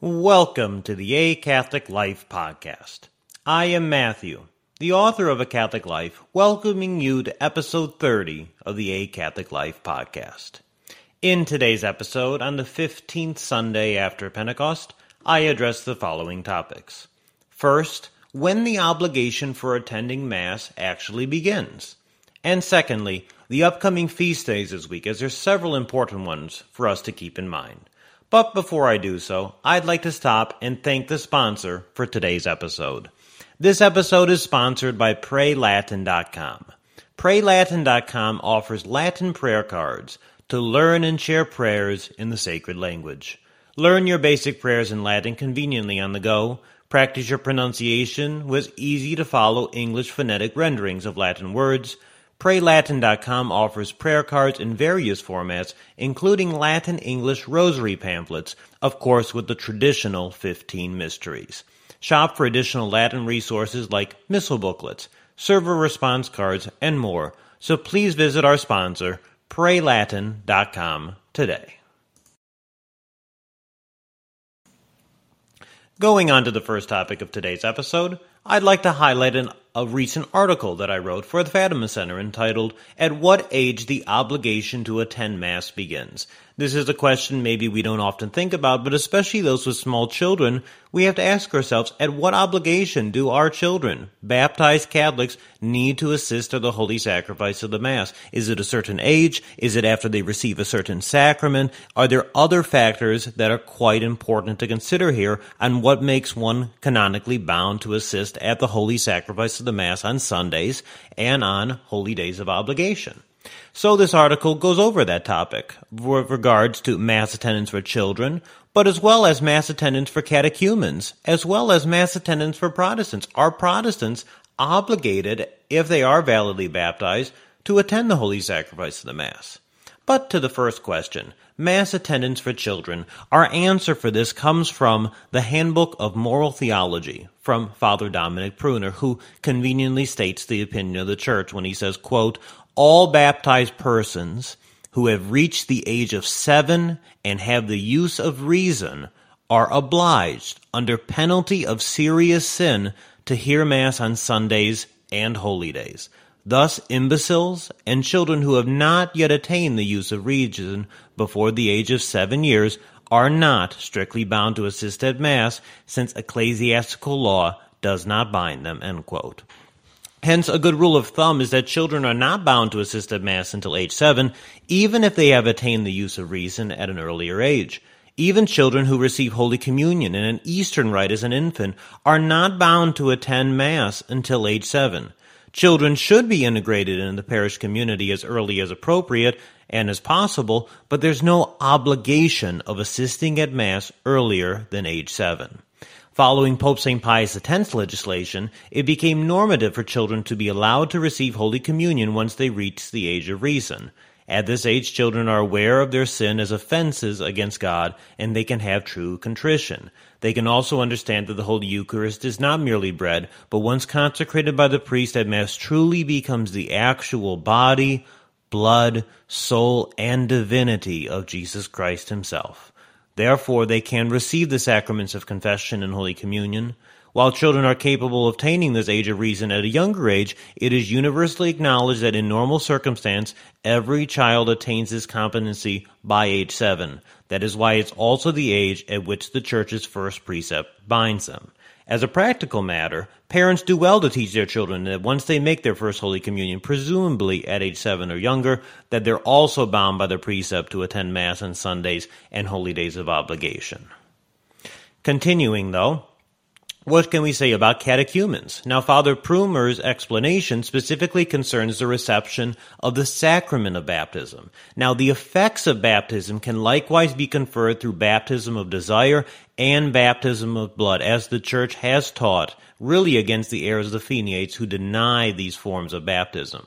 Welcome to the A Catholic Life podcast. I am Matthew, the author of A Catholic Life, welcoming you to episode 30 of the A Catholic Life podcast. In today's episode, on the 15th Sunday after Pentecost, I address the following topics. First, when the obligation for attending Mass actually begins. And secondly, the upcoming feast days this week, as there's several important ones for us to keep in mind. But before I do so, I'd like to stop and thank the sponsor for today's episode. This episode is sponsored by PrayLatin.com. PrayLatin.com offers Latin prayer cards to learn and share prayers in the sacred language. Learn your basic prayers in Latin conveniently on the go. Practice your pronunciation with easy to follow English phonetic renderings of Latin words. PrayLatin.com offers prayer cards in various formats, including Latin English rosary pamphlets, of course, with the traditional 15 mysteries. Shop for additional Latin resources like missal booklets, server response cards, and more. So please visit our sponsor, PrayLatin.com, today. Going on to the first topic of today's episode, I'd like to highlight an, a recent article that I wrote for the Fatima Center entitled, At What Age the Obligation to Attend Mass Begins. This is a question maybe we don't often think about, but especially those with small children, we have to ask ourselves, at what obligation do our children, baptized Catholics, need to assist at the holy sacrifice of the Mass? Is it a certain age? Is it after they receive a certain sacrament? Are there other factors that are quite important to consider here on what makes one canonically bound to assist at the holy sacrifice of the Mass on Sundays and on holy days of obligation? So this article goes over that topic with regards to mass attendance for children, but as well as mass attendance for catechumens, as well as mass attendance for Protestants. Are Protestants obligated, if they are validly baptized, to attend the holy sacrifice of the Mass? But to the first question, mass attendance for children, our answer for this comes from the Handbook of Moral Theology from Father Dominic Prümmer, who conveniently states the opinion of the Church when he says, quote, all baptized persons who have reached the age of seven and have the use of reason are obliged, under penalty of serious sin, to hear Mass on Sundays and holy days. Thus, imbeciles and children who have not yet attained the use of reason before the age of seven years are not strictly bound to assist at Mass, since ecclesiastical law does not bind them. Hence, a good rule of thumb is that children are not bound to assist at Mass until age seven, even if they have attained the use of reason at an earlier age. Even children who receive Holy Communion and an Eastern rite as an infant are not bound to attend Mass until age seven. Children should be integrated in the parish community as early as appropriate and as possible, but there's no obligation of assisting at Mass earlier than age seven. Following Pope St. Pius X's legislation, it became normative for children to be allowed to receive Holy Communion once they reach the age of reason. At this age, children are aware of their sin as offenses against God, and they can have true contrition. They can also understand that the Holy Eucharist is not merely bread, but once consecrated by the priest at Mass truly becomes the actual body, blood, soul, and divinity of Jesus Christ himself. Therefore, they can receive the sacraments of confession and Holy Communion. While children are capable of attaining this age of reason at a younger age, it is universally acknowledged that in normal circumstance, every child attains this competency by age seven. That is why it's also the age at which the Church's first precept binds them. As a practical matter, parents do well to teach their children that once they make their first Holy Communion, presumably at age seven or younger, that they're also bound by the precept to attend Mass on Sundays and holy days of obligation. Continuing, though, what can we say about catechumens? Now, Father Prümmer's explanation specifically concerns the reception of the sacrament of baptism. Now, the effects of baptism can likewise be conferred through baptism of desire and baptism of blood, as the Church has taught, really against the errors of the Feeneyites who deny these forms of baptism.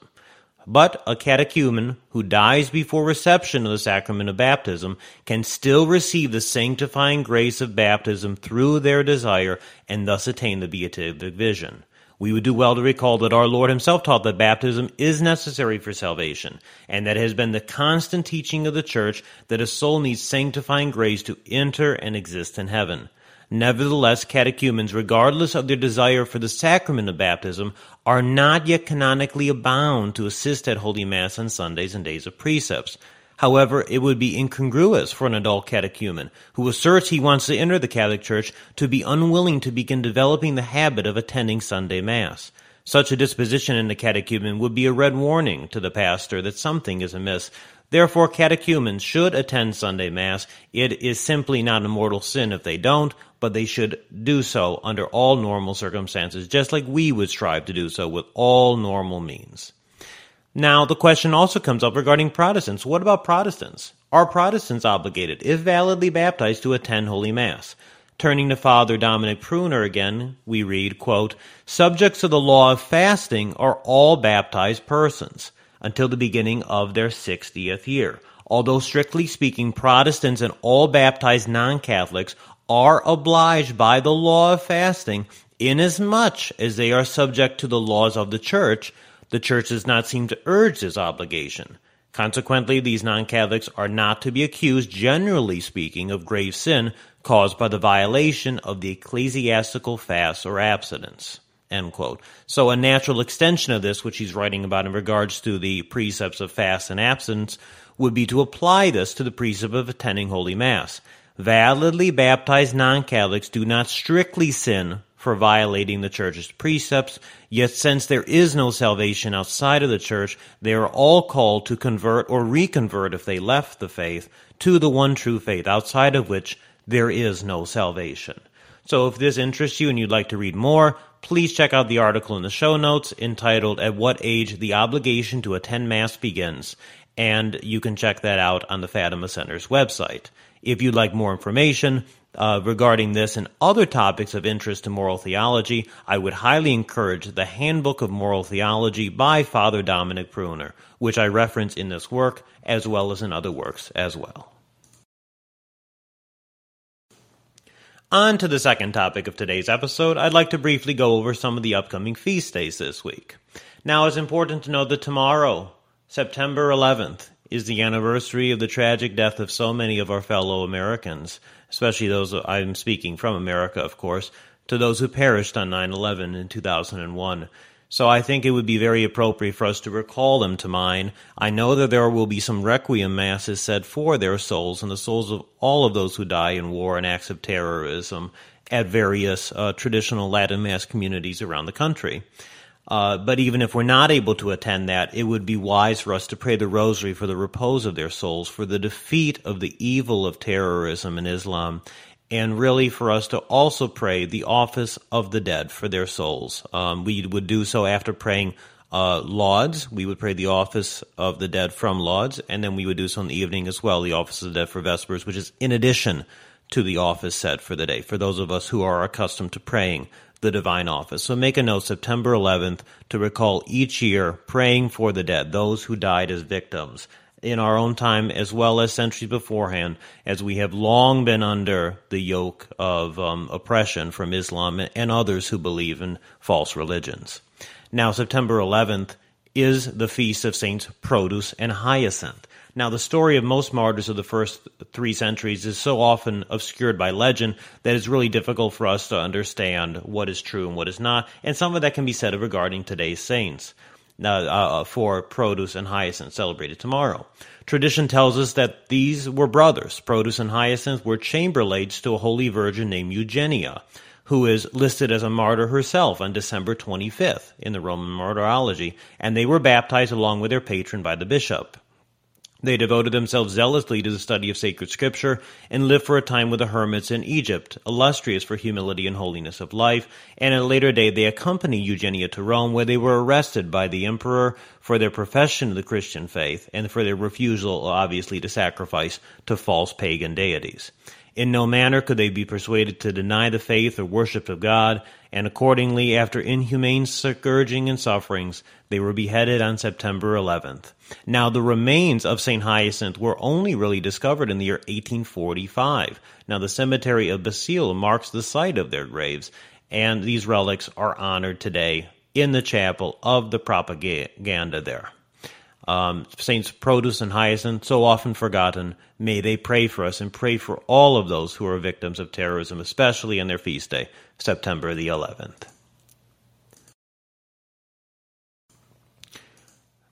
But a catechumen who dies before reception of the sacrament of baptism can still receive the sanctifying grace of baptism through their desire and thus attain the beatific vision. We would do well to recall that our Lord himself taught that baptism is necessary for salvation, and that has been the constant teaching of the Church that a soul needs sanctifying grace to enter and exist in heaven. Nevertheless, catechumens, regardless of their desire for the sacrament of baptism, are not yet canonically bound to assist at Holy Mass on Sundays and days of precepts. However, it would be incongruous for an adult catechumen who asserts he wants to enter the Catholic Church to be unwilling to begin developing the habit of attending Sunday Mass. Such a disposition in the catechumen would be a red warning to the pastor that something is amiss. Therefore, catechumens should attend Sunday Mass. It is simply not a mortal sin if they don't, but they should do so under all normal circumstances, just like we would strive to do so with all normal means. Now, the question also comes up regarding Protestants. What about Protestants? Are Protestants obligated, if validly baptized, to attend Holy Mass? Turning to Father Dominic Prümmer again, we read, quote, Subjects to the law of fasting are all baptized persons until the beginning of their 60th year. Although strictly speaking, Protestants and all baptized non-Catholics are obliged by the law of fasting inasmuch as they are subject to the laws of the Church, the Church does not seem to urge this obligation. Consequently, these non Catholics are not to be accused, generally speaking, of grave sin caused by the violation of the ecclesiastical fast or abstinence. So, a natural extension of this, which he's writing about in regards to the precepts of fast and abstinence, would be to apply this to the precept of attending Holy Mass. Validly baptized non Catholics do not strictly sin for violating the church's precepts, yet since there is no salvation outside of the church, they are all called to convert or reconvert if they left the faith to the one true faith, outside of which there is no salvation. So if this interests you and you'd like to read more, please check out the article in the show notes entitled At What Age the Obligation to Attend Mass Begins, and you can check that out on the Fatima Center's website. If you'd like more information, uh, regarding this and other topics of interest in moral theology, I would highly encourage the Handbook of Moral Theology by Father Dominic Prümmer, which I reference in this work as well as in other works as well. On to the second topic of today's episode, I'd like to briefly go over some of the upcoming feast days this week. Now, it's important to note that tomorrow, September 11th, is the anniversary of the tragic death of so many of our fellow Americans especially those I'm speaking from America, of course, to those who perished on 9 11 in 2001. So I think it would be very appropriate for us to recall them to mind. I know that there will be some requiem masses said for their souls and the souls of all of those who die in war and acts of terrorism at various uh, traditional Latin Mass communities around the country. Uh, but even if we're not able to attend that, it would be wise for us to pray the rosary for the repose of their souls, for the defeat of the evil of terrorism and Islam, and really for us to also pray the office of the dead for their souls. Um, we would do so after praying uh, Lauds. We would pray the office of the dead from Lauds, and then we would do so in the evening as well, the office of the dead for Vespers, which is in addition to the office set for the day, for those of us who are accustomed to praying the divine office. So make a note September 11th to recall each year praying for the dead, those who died as victims in our own time as well as centuries beforehand, as we have long been under the yoke of um, oppression from Islam and others who believe in false religions. Now, September 11th is the feast of Saints Protus and Hyacinth. Now, the story of most martyrs of the first three centuries is so often obscured by legend that it's really difficult for us to understand what is true and what is not, and some of that can be said regarding today's saints. Uh, uh, for Protus and Hyacinth celebrated tomorrow. Tradition tells us that these were brothers. Produce and Hyacinth were chambermaids to a holy virgin named Eugenia, who is listed as a martyr herself on December 25th in the Roman Martyrology, and they were baptized along with their patron by the bishop. They devoted themselves zealously to the study of sacred scripture and lived for a time with the hermits in Egypt, illustrious for humility and holiness of life. And at a later day, they accompanied Eugenia to Rome, where they were arrested by the emperor for their profession of the Christian faith and for their refusal, obviously, to sacrifice to false pagan deities. In no manner could they be persuaded to deny the faith or worship of God, and accordingly, after inhumane scourging and sufferings, they were beheaded on September 11th. Now, the remains of St. Hyacinth were only really discovered in the year 1845. Now, the cemetery of Basilla marks the site of their graves, and these relics are honored today in the chapel of the propaganda there. Um, Saints Protus and Hyacinth, so often forgotten, may they pray for us and pray for all of those who are victims of terrorism, especially on their feast day, September the 11th.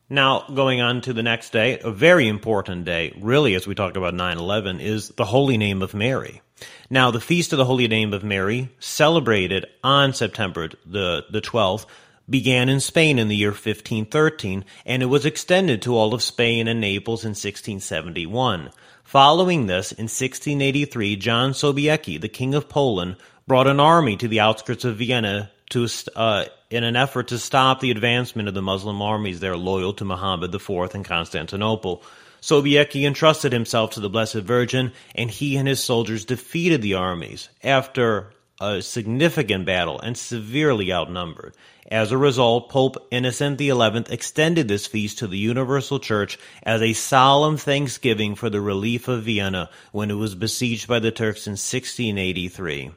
Now, going on to the next day, a very important day, really, as we talk about 9 11, is the Holy Name of Mary. Now, the Feast of the Holy Name of Mary, celebrated on September the, the 12th, began in Spain in the year 1513, and it was extended to all of Spain and Naples in 1671. Following this, in 1683, John Sobieski, the King of Poland, brought an army to the outskirts of Vienna to, uh, in an effort to stop the advancement of the Muslim armies there loyal to Muhammad IV in Constantinople. Sobieski entrusted himself to the Blessed Virgin, and he and his soldiers defeated the armies after a significant battle and severely outnumbered. As a result, Pope Innocent XI extended this feast to the Universal Church as a solemn thanksgiving for the relief of Vienna when it was besieged by the Turks in 1683.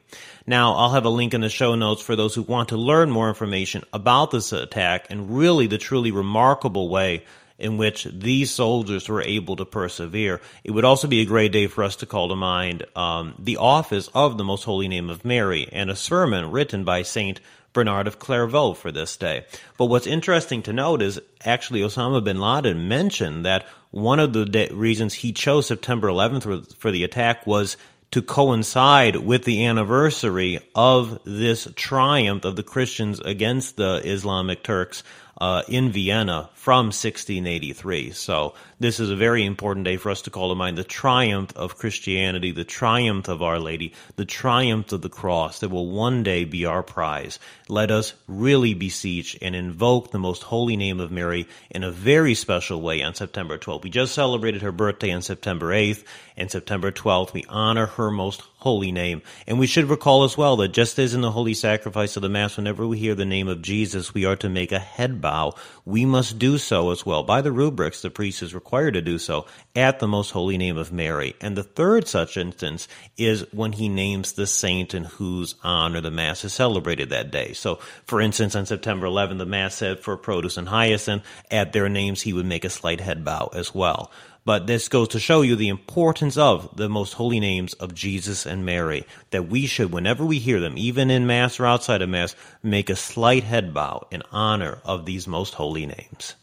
Now, I'll have a link in the show notes for those who want to learn more information about this attack and really the truly remarkable way in which these soldiers were able to persevere. It would also be a great day for us to call to mind um, the office of the Most Holy Name of Mary and a sermon written by Saint Bernard of Clairvaux for this day. But what's interesting to note is actually Osama bin Laden mentioned that one of the de- reasons he chose September 11th for the attack was to coincide with the anniversary of this triumph of the Christians against the Islamic Turks uh, in Vienna from 1683. So this is a very important day for us to call to mind the triumph of Christianity, the triumph of Our Lady, the triumph of the cross that will one day be our prize. Let us really beseech and invoke the most holy name of Mary in a very special way on September 12th. We just celebrated her birthday on September 8th, and September 12th we honor her most holy name. And we should recall as well that just as in the holy sacrifice of the Mass, whenever we hear the name of Jesus, we are to make a head bow. We must do so as well. By the rubrics, the priest is required to do so at the most holy name of Mary. And the third such instance is when he names the saint in whose honor the Mass is celebrated that day. So, for instance, on September 11, the Mass said for Protus and Hyacinth, at their names he would make a slight head bow as well. But this goes to show you the importance of the most holy names of Jesus and Mary, that we should, whenever we hear them, even in Mass or outside of Mass, make a slight head bow in honor of these most holy names.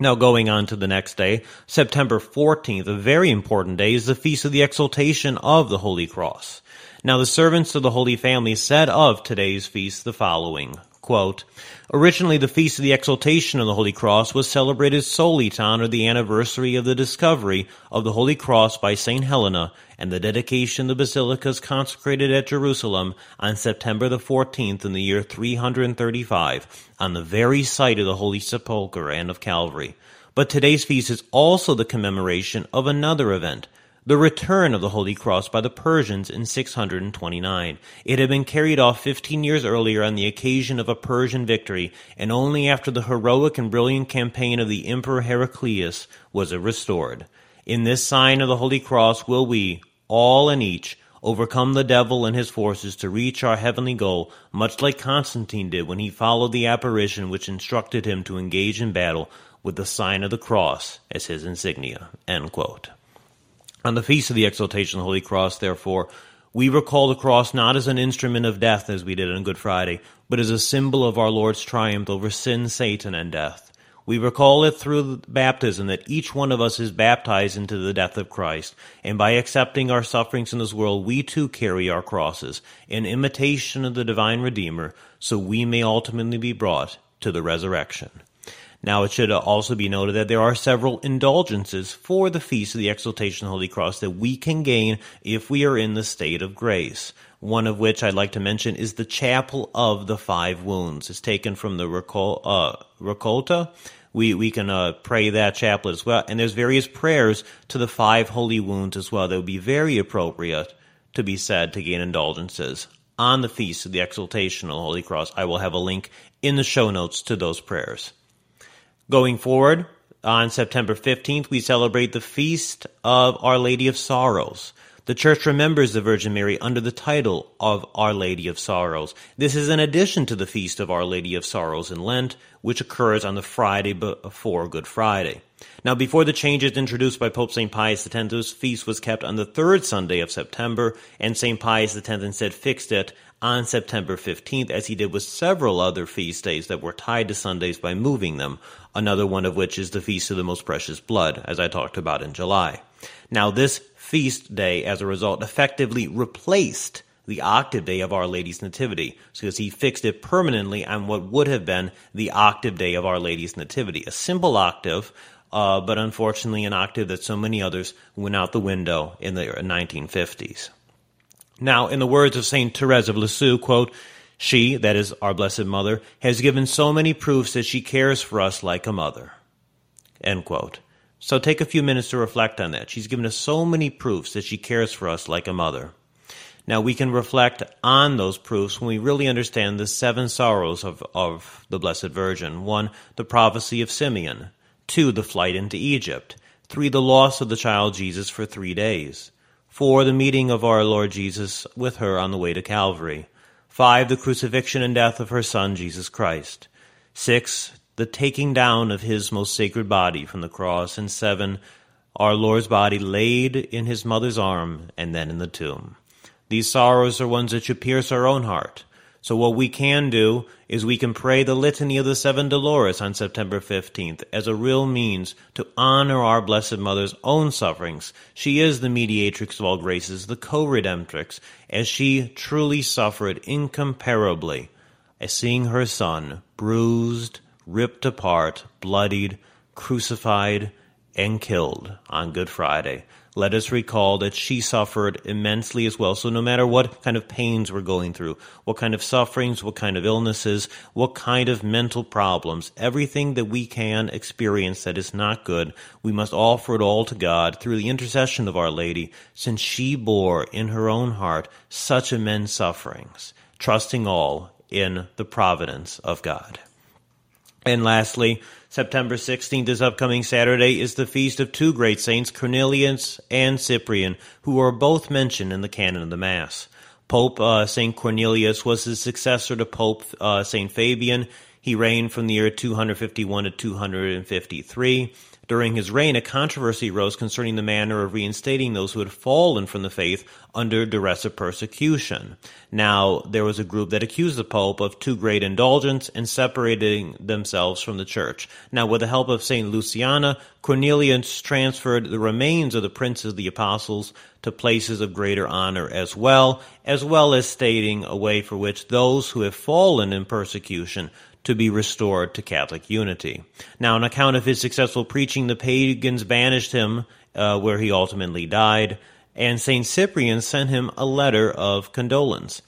Now, going on to the next day, September 14th, a very important day, is the Feast of the Exaltation of the Holy Cross. Now, the servants of the Holy Family said of today's feast the following Quote, Originally, the Feast of the Exaltation of the Holy Cross was celebrated solely to honor the anniversary of the discovery of the Holy Cross by St. Helena and the dedication of the basilicas consecrated at Jerusalem on September the 14th in the year 335, on the very site of the Holy Sepulchre and of Calvary. But today's feast is also the commemoration of another event, the return of the Holy Cross by the Persians in 629. It had been carried off 15 years earlier on the occasion of a Persian victory, and only after the heroic and brilliant campaign of the Emperor Heraclius was it restored. In this sign of the Holy Cross will we, all and each, overcome the devil and his forces to reach our heavenly goal, much like Constantine did when he followed the apparition which instructed him to engage in battle with the sign of the cross as his insignia. On the feast of the exaltation of the Holy Cross, therefore, we recall the cross not as an instrument of death as we did on Good Friday, but as a symbol of our Lord's triumph over sin, Satan, and death. We recall it through baptism that each one of us is baptized into the death of Christ, and by accepting our sufferings in this world, we too carry our crosses in imitation of the divine Redeemer, so we may ultimately be brought to the resurrection. Now, it should also be noted that there are several indulgences for the Feast of the Exaltation of the Holy Cross that we can gain if we are in the state of grace. One of which I'd like to mention is the Chaplet of the Five Wounds. It's taken from the uh, Raccolta, we, we can uh, pray that chaplet as well. And there's various prayers to the five holy wounds as well that would be very appropriate to be said to gain indulgences on the feast of the exaltation of the Holy Cross. I will have a link in the show notes to those prayers. Going forward, on September 15th, we celebrate the feast of Our Lady of Sorrows. The Church remembers the Virgin Mary under the title of Our Lady of Sorrows. This is in addition to the feast of Our Lady of Sorrows in Lent, which occurs on the Friday before Good Friday. Now, before the changes introduced by Pope St. Pius X, this feast was kept on the third Sunday of September, and St. Pius X instead fixed it on September 15th, as he did with several other feast days that were tied to Sundays by moving them, another one of which is the Feast of the Most Precious Blood, as I talked about in July. Now, this feast day, as a result, effectively replaced the octave day of Our Lady's Nativity, because he fixed it permanently on what would have been the octave day of Our Lady's Nativity. A simple octave, uh, but unfortunately an octave that so many others went out the window in the 1950s. Now, in the words of St. Therese of Lisieux, quote, she, that is our Blessed Mother, has given so many proofs that she cares for us like a mother. End quote. So take a few minutes to reflect on that. She's given us so many proofs that she cares for us like a mother. Now we can reflect on those proofs when we really understand the seven sorrows of, of the Blessed Virgin. One, the prophecy of Simeon. Two, the flight into Egypt. Three, the loss of the child Jesus for three days. Four, the meeting of our Lord Jesus with her on the way to Calvary. Five, the crucifixion and death of her Son, Jesus Christ. Six, the taking down of his most sacred body from the cross. And seven, our Lord's body laid in his mother's arm and then in the tomb. These sorrows are ones that should pierce our own heart. So what we can do is we can pray the Litany of the Seven Dolors on September 15th as a real means to honor our Blessed Mother's own sufferings. She is the mediatrix of all graces, the co-redemptrix, as she truly suffered incomparably as seeing her Son bruised, ripped apart, bloodied, crucified, and killed on Good Friday let us recall that she suffered immensely as well. So no matter what kind of pains we're going through, what kind of sufferings, what kind of illnesses, what kind of mental problems, everything that we can experience that is not good, we must offer it all to God through the intercession of Our Lady, since she bore in her own heart such immense sufferings, trusting all in the providence of God. And lastly, September 16th, this upcoming Saturday, is the feast of two great saints, Cornelius and Cyprian, who are both mentioned in the canon of the Mass. Pope uh, St. Cornelius was the successor to Pope uh, St. Fabian. He reigned from the year 251 to 253. During his reign, a controversy arose concerning the manner of reinstating those who had fallen from the faith under duress of persecution. Now, there was a group that accused the Pope of too great indulgence and separating themselves from the Church. Now, with the help of St. Lucina, Cornelius transferred the remains of the princes of the apostles to places of greater honor as well, as well as stating a way for which those who have fallen in persecution to be restored to Catholic unity. Now, on account of his successful preaching, the pagans banished him, uh, where he ultimately died, and St. Cyprian sent him a letter of condolence.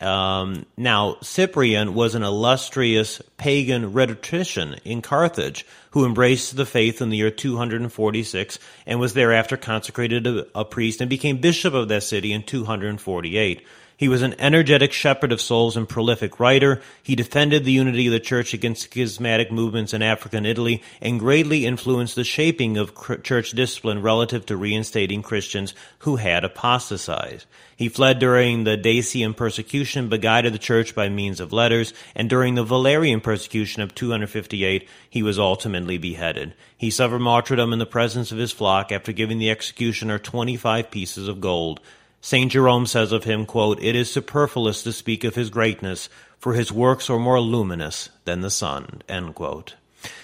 Um, now, Cyprian was an illustrious pagan rhetorician in Carthage who embraced the faith in the year 246 and was thereafter consecrated a, a priest and became bishop of that city in 248. He was an energetic shepherd of souls and prolific writer. He defended the unity of the church against schismatic movements in Africa and Italy and greatly influenced the shaping of church discipline relative to reinstating Christians who had apostatized. He fled during the Decian persecution, but guided the church by means of letters, and during the Valerian persecution of 258, he was ultimately beheaded. He suffered martyrdom in the presence of his flock after giving the executioner 25 pieces of gold. St. Jerome says of him, quote, It is superfluous to speak of his greatness, for his works are more luminous than the sun. End quote.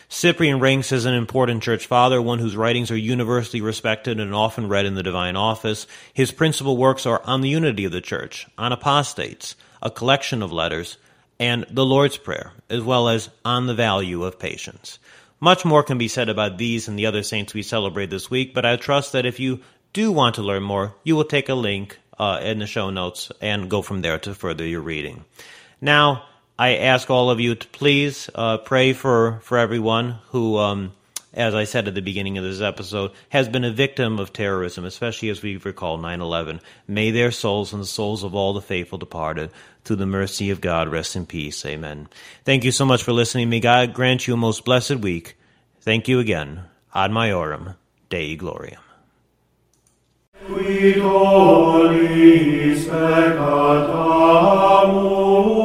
Cyprian ranks as an important church father, one whose writings are universally respected and often read in the divine office. His principal works are on the unity of the church, on apostates, a collection of letters, and the Lord's Prayer, as well as on the value of patience. Much more can be said about these and the other saints we celebrate this week, but I trust that if you do want to learn more, you will take a link uh, in the show notes and go from there to further your reading. Now, I ask all of you to please uh, pray for, for everyone who, um, as I said at the beginning of this episode, has been a victim of terrorism, especially as we recall 9 11. May their souls and the souls of all the faithful departed, through the mercy of God, rest in peace. Amen. Thank you so much for listening. May God grant you a most blessed week. Thank you again. Ad Maiorem, Dei Gloriam. qui dolis peccata amor